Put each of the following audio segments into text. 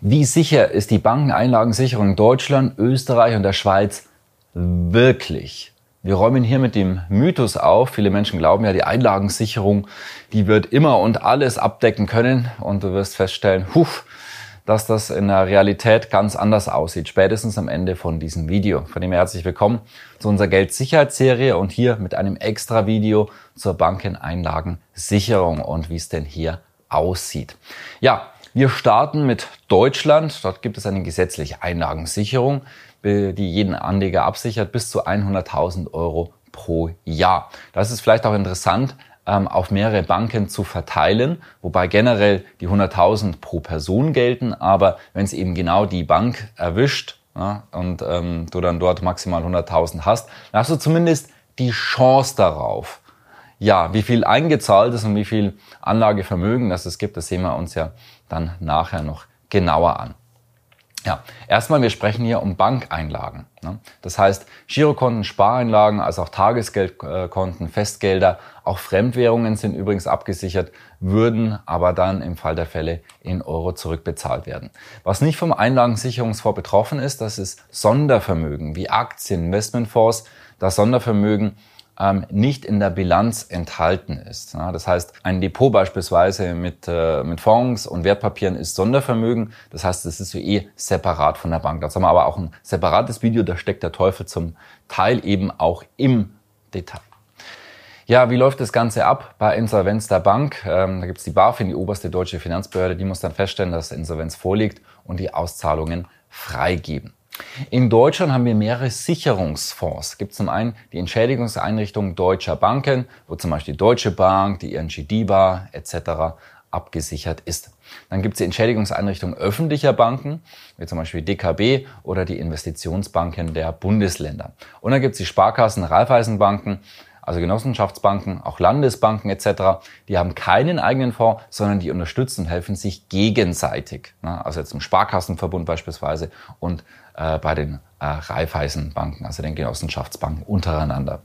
Wie sicher ist die Bankeneinlagensicherung in Deutschland, Österreich und der Schweiz wirklich? Wir räumen hier mit dem Mythos auf. Viele Menschen glauben ja, die Einlagensicherung, die wird immer und alles abdecken können. Und du wirst feststellen, huf, dass das in der Realität ganz anders aussieht. Spätestens am Ende von diesem Video. Von dem her herzlich willkommen zu unserer Geldsicherheitsserie und hier mit einem extra Video zur Bankeneinlagensicherung und wie es denn hier aussieht. Ja, wir starten mit Deutschland. Dort gibt es eine gesetzliche Einlagensicherung, die jeden Anleger absichert bis zu 100.000 Euro pro Jahr. Das ist vielleicht auch interessant, ähm, auf mehrere Banken zu verteilen, wobei generell die 100.000 pro Person gelten, aber wenn es eben genau die Bank erwischt ja, und ähm, du dann dort maximal 100.000 hast, dann hast du zumindest die Chance darauf. Ja, wie viel eingezahlt ist und wie viel Anlagevermögen das es gibt, das sehen wir uns ja dann nachher noch genauer an. Ja, erstmal, wir sprechen hier um Bankeinlagen. Ne? Das heißt, Girokonten, Spareinlagen, also auch Tagesgeldkonten, Festgelder, auch Fremdwährungen sind übrigens abgesichert, würden aber dann im Fall der Fälle in Euro zurückbezahlt werden. Was nicht vom Einlagensicherungsfonds betroffen ist, das ist Sondervermögen wie Aktien, Investmentfonds. Das Sondervermögen ähm, nicht in der Bilanz enthalten ist. Ja, das heißt, ein Depot beispielsweise mit, äh, mit Fonds und Wertpapieren ist Sondervermögen. Das heißt, es ist so eh separat von der Bank. Das haben wir aber auch ein separates Video, da steckt der Teufel zum Teil eben auch im Detail. Ja, wie läuft das Ganze ab bei Insolvenz der Bank? Ähm, da gibt's die BaFin, die oberste deutsche Finanzbehörde, die muss dann feststellen, dass Insolvenz vorliegt und die Auszahlungen freigeben. In Deutschland haben wir mehrere Sicherungsfonds. Es gibt zum einen die Entschädigungseinrichtungen deutscher Banken, wo zum Beispiel die Deutsche Bank, die ING DIBA etc. abgesichert ist. Dann gibt es die Entschädigungseinrichtungen öffentlicher Banken, wie zum Beispiel DKB oder die Investitionsbanken der Bundesländer. Und dann gibt es die Sparkassen, Raiffeisenbanken, also Genossenschaftsbanken, auch Landesbanken etc., die haben keinen eigenen Fonds, sondern die unterstützen und helfen sich gegenseitig. Also jetzt im Sparkassenverbund beispielsweise und äh, bei den äh, Raiffeisenbanken, also den Genossenschaftsbanken untereinander.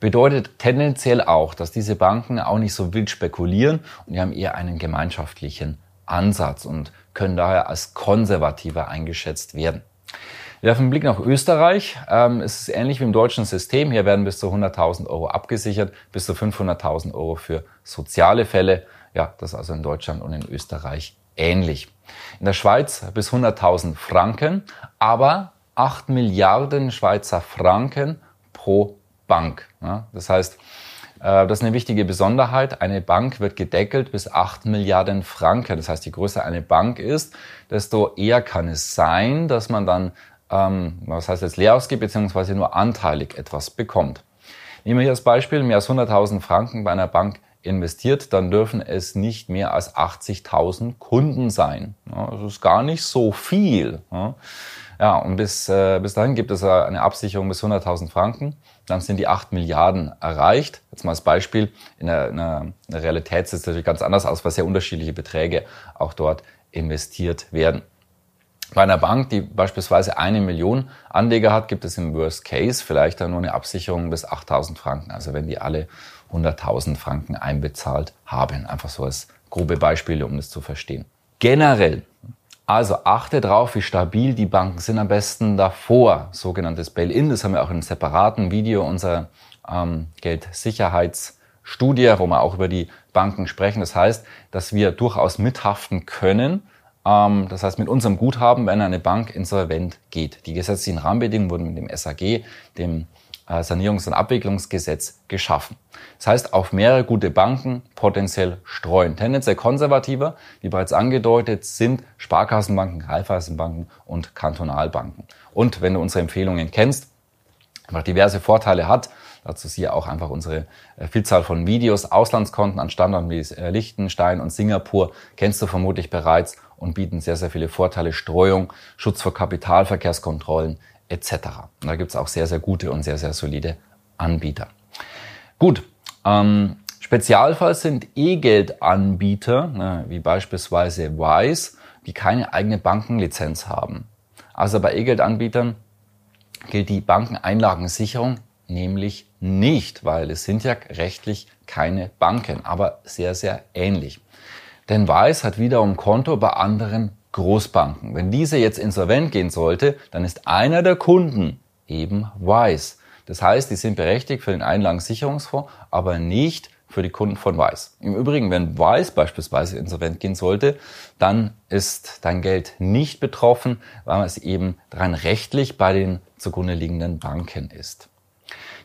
Bedeutet tendenziell auch, dass diese Banken auch nicht so wild spekulieren und die haben eher einen gemeinschaftlichen Ansatz und können daher als konservativer eingeschätzt werden. Wir werfen einen Blick nach Österreich. Ähm, es ist ähnlich wie im deutschen System. Hier werden bis zu 100.000 Euro abgesichert, bis zu 500.000 Euro für soziale Fälle. Ja, das ist also in Deutschland und in Österreich ähnlich. In der Schweiz bis 100.000 Franken, aber 8 Milliarden Schweizer Franken pro Bank. Ja, das heißt, äh, das ist eine wichtige Besonderheit. Eine Bank wird gedeckelt bis 8 Milliarden Franken. Das heißt, je größer eine Bank ist, desto eher kann es sein, dass man dann, ähm, was heißt jetzt leer ausgibt, beziehungsweise nur anteilig etwas bekommt. Nehmen wir hier als Beispiel, mehr als 100.000 Franken bei einer Bank investiert, dann dürfen es nicht mehr als 80.000 Kunden sein. Ja, das ist gar nicht so viel. Ja, ja und bis, äh, bis dahin gibt es eine Absicherung bis 100.000 Franken. Dann sind die 8 Milliarden erreicht. Jetzt mal als Beispiel. In der, in der Realität sieht es natürlich ganz anders aus, weil sehr unterschiedliche Beträge auch dort investiert werden. Bei einer Bank, die beispielsweise eine Million Anleger hat, gibt es im Worst Case vielleicht dann nur eine Absicherung bis 8000 Franken. Also wenn die alle 100.000 Franken einbezahlt haben. Einfach so als grobe Beispiele, um das zu verstehen. Generell, also achte drauf, wie stabil die Banken sind. Am besten davor, sogenanntes Bail-in. Das haben wir auch in einem separaten Video unserer ähm, Geldsicherheitsstudie, wo wir auch über die Banken sprechen. Das heißt, dass wir durchaus mithaften können. Ähm, das heißt, mit unserem Guthaben, wenn eine Bank insolvent geht. Die gesetzlichen Rahmenbedingungen wurden mit dem SAG, dem äh, Sanierungs- und Abwicklungsgesetz geschaffen. Das heißt, auf mehrere gute Banken potenziell streuen. Tendenziell konservativer, wie bereits angedeutet, sind Sparkassenbanken, Raiffeisenbanken und Kantonalbanken. Und wenn du unsere Empfehlungen kennst, einfach diverse Vorteile hat, Dazu siehe auch einfach unsere äh, Vielzahl von Videos. Auslandskonten an Standorten wie äh, Liechtenstein und Singapur kennst du vermutlich bereits und bieten sehr, sehr viele Vorteile, Streuung, Schutz vor Kapitalverkehrskontrollen etc. Und da gibt es auch sehr, sehr gute und sehr, sehr solide Anbieter. Gut, ähm, Spezialfall sind E-Geld-Anbieter, ne, wie beispielsweise Wise, die keine eigene Bankenlizenz haben. Also bei E-Geld-Anbietern gilt die Bankeneinlagensicherung nämlich nicht, weil es sind ja rechtlich keine Banken, aber sehr, sehr ähnlich. Denn Weiß hat wiederum Konto bei anderen Großbanken. Wenn diese jetzt insolvent gehen sollte, dann ist einer der Kunden eben Weiß. Das heißt, die sind berechtigt für den Einlagensicherungsfonds, aber nicht für die Kunden von Weiß. Im Übrigen, wenn Weiß beispielsweise insolvent gehen sollte, dann ist dein Geld nicht betroffen, weil es eben rein rechtlich bei den zugrunde liegenden Banken ist.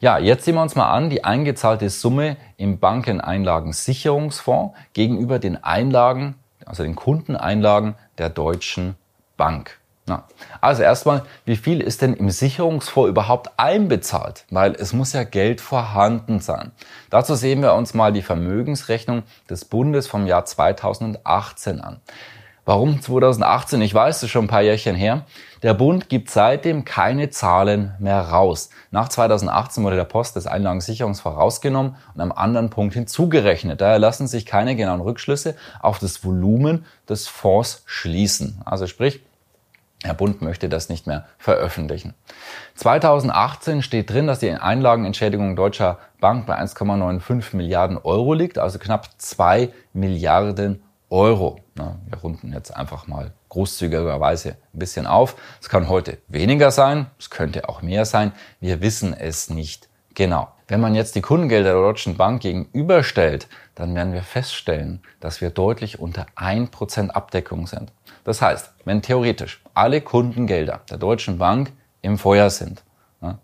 Ja, jetzt sehen wir uns mal an die eingezahlte Summe im Bankeneinlagensicherungsfonds gegenüber den Einlagen, also den Kundeneinlagen der Deutschen Bank. Na, also erstmal, wie viel ist denn im Sicherungsfonds überhaupt einbezahlt? Weil es muss ja Geld vorhanden sein. Dazu sehen wir uns mal die Vermögensrechnung des Bundes vom Jahr 2018 an. Warum 2018? Ich weiß, es ist schon ein paar Jährchen her. Der Bund gibt seitdem keine Zahlen mehr raus. Nach 2018 wurde der Post des Einlagensicherungsfonds rausgenommen und am anderen Punkt hinzugerechnet. Daher lassen sich keine genauen Rückschlüsse auf das Volumen des Fonds schließen. Also sprich, der Bund möchte das nicht mehr veröffentlichen. 2018 steht drin, dass die Einlagenentschädigung deutscher Bank bei 1,95 Milliarden Euro liegt, also knapp 2 Milliarden Euro. Wir runden jetzt einfach mal großzügigerweise ein bisschen auf. Es kann heute weniger sein, es könnte auch mehr sein. Wir wissen es nicht genau. Wenn man jetzt die Kundengelder der Deutschen Bank gegenüberstellt, dann werden wir feststellen, dass wir deutlich unter 1% Abdeckung sind. Das heißt, wenn theoretisch alle Kundengelder der Deutschen Bank im Feuer sind,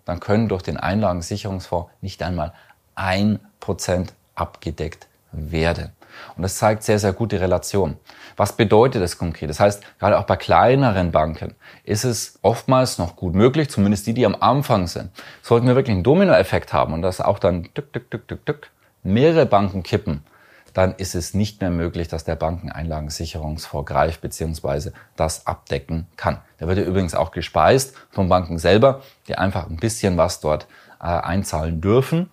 dann können durch den Einlagensicherungsfonds nicht einmal 1% abgedeckt werden. Und das zeigt sehr, sehr gute Relation. Was bedeutet das konkret? Das heißt, gerade auch bei kleineren Banken ist es oftmals noch gut möglich, zumindest die, die am Anfang sind. Sollten wir wirklich einen Dominoeffekt haben und das auch dann tück, tück, tück, tück, tück, mehrere Banken kippen, dann ist es nicht mehr möglich, dass der Bankeneinlagensicherungsfonds greift bzw. das abdecken kann. Der wird ja übrigens auch gespeist von Banken selber, die einfach ein bisschen was dort äh, einzahlen dürfen.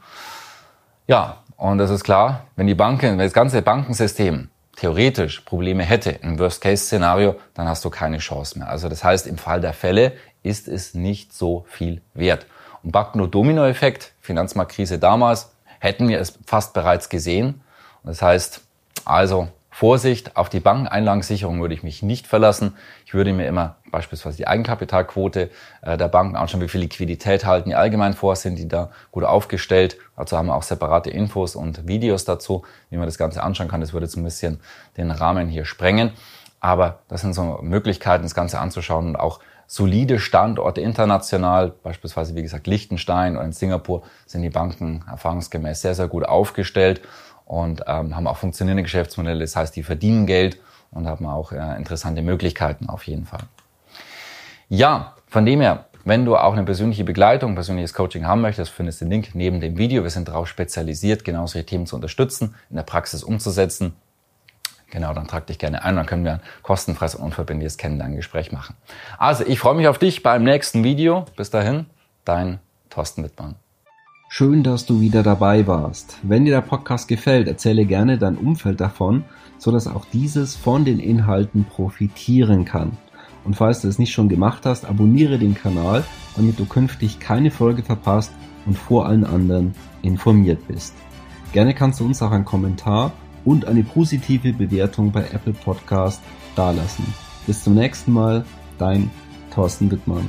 Ja, und das ist klar, wenn die Banken, wenn das ganze Bankensystem theoretisch Probleme hätte, im Worst-Case-Szenario, dann hast du keine Chance mehr. Also das heißt, im Fall der Fälle ist es nicht so viel wert. Und Bankno-Domino-Effekt, Finanzmarktkrise damals, hätten wir es fast bereits gesehen. Das heißt, also Vorsicht, auf die Bankeneinlagensicherung würde ich mich nicht verlassen. Ich würde mir immer beispielsweise die Eigenkapitalquote äh, der Banken anschauen, wie viel Liquidität halten die allgemein vor, sind die da gut aufgestellt. Dazu haben wir auch separate Infos und Videos dazu, wie man das Ganze anschauen kann. Das würde jetzt ein bisschen den Rahmen hier sprengen. Aber das sind so Möglichkeiten, das Ganze anzuschauen und auch solide Standorte international, beispielsweise wie gesagt Liechtenstein oder in Singapur, sind die Banken erfahrungsgemäß sehr, sehr gut aufgestellt und ähm, haben auch funktionierende Geschäftsmodelle. Das heißt, die verdienen Geld und haben auch äh, interessante Möglichkeiten auf jeden Fall. Ja, von dem her, wenn du auch eine persönliche Begleitung, persönliches Coaching haben möchtest, findest du den Link neben dem Video. Wir sind darauf spezialisiert, genau solche Themen zu unterstützen, in der Praxis umzusetzen. Genau, dann trag dich gerne ein, dann können wir ein kostenfreies und unverbindliches Kennenlerngespräch machen. Also, ich freue mich auf dich beim nächsten Video. Bis dahin, dein Thorsten Wittmann. Schön, dass du wieder dabei warst. Wenn dir der Podcast gefällt, erzähle gerne dein Umfeld davon, so dass auch dieses von den Inhalten profitieren kann. Und falls du es nicht schon gemacht hast, abonniere den Kanal, damit du künftig keine Folge verpasst und vor allen anderen informiert bist. Gerne kannst du uns auch einen Kommentar und eine positive Bewertung bei Apple Podcast dalassen. Bis zum nächsten Mal, dein Thorsten Wittmann.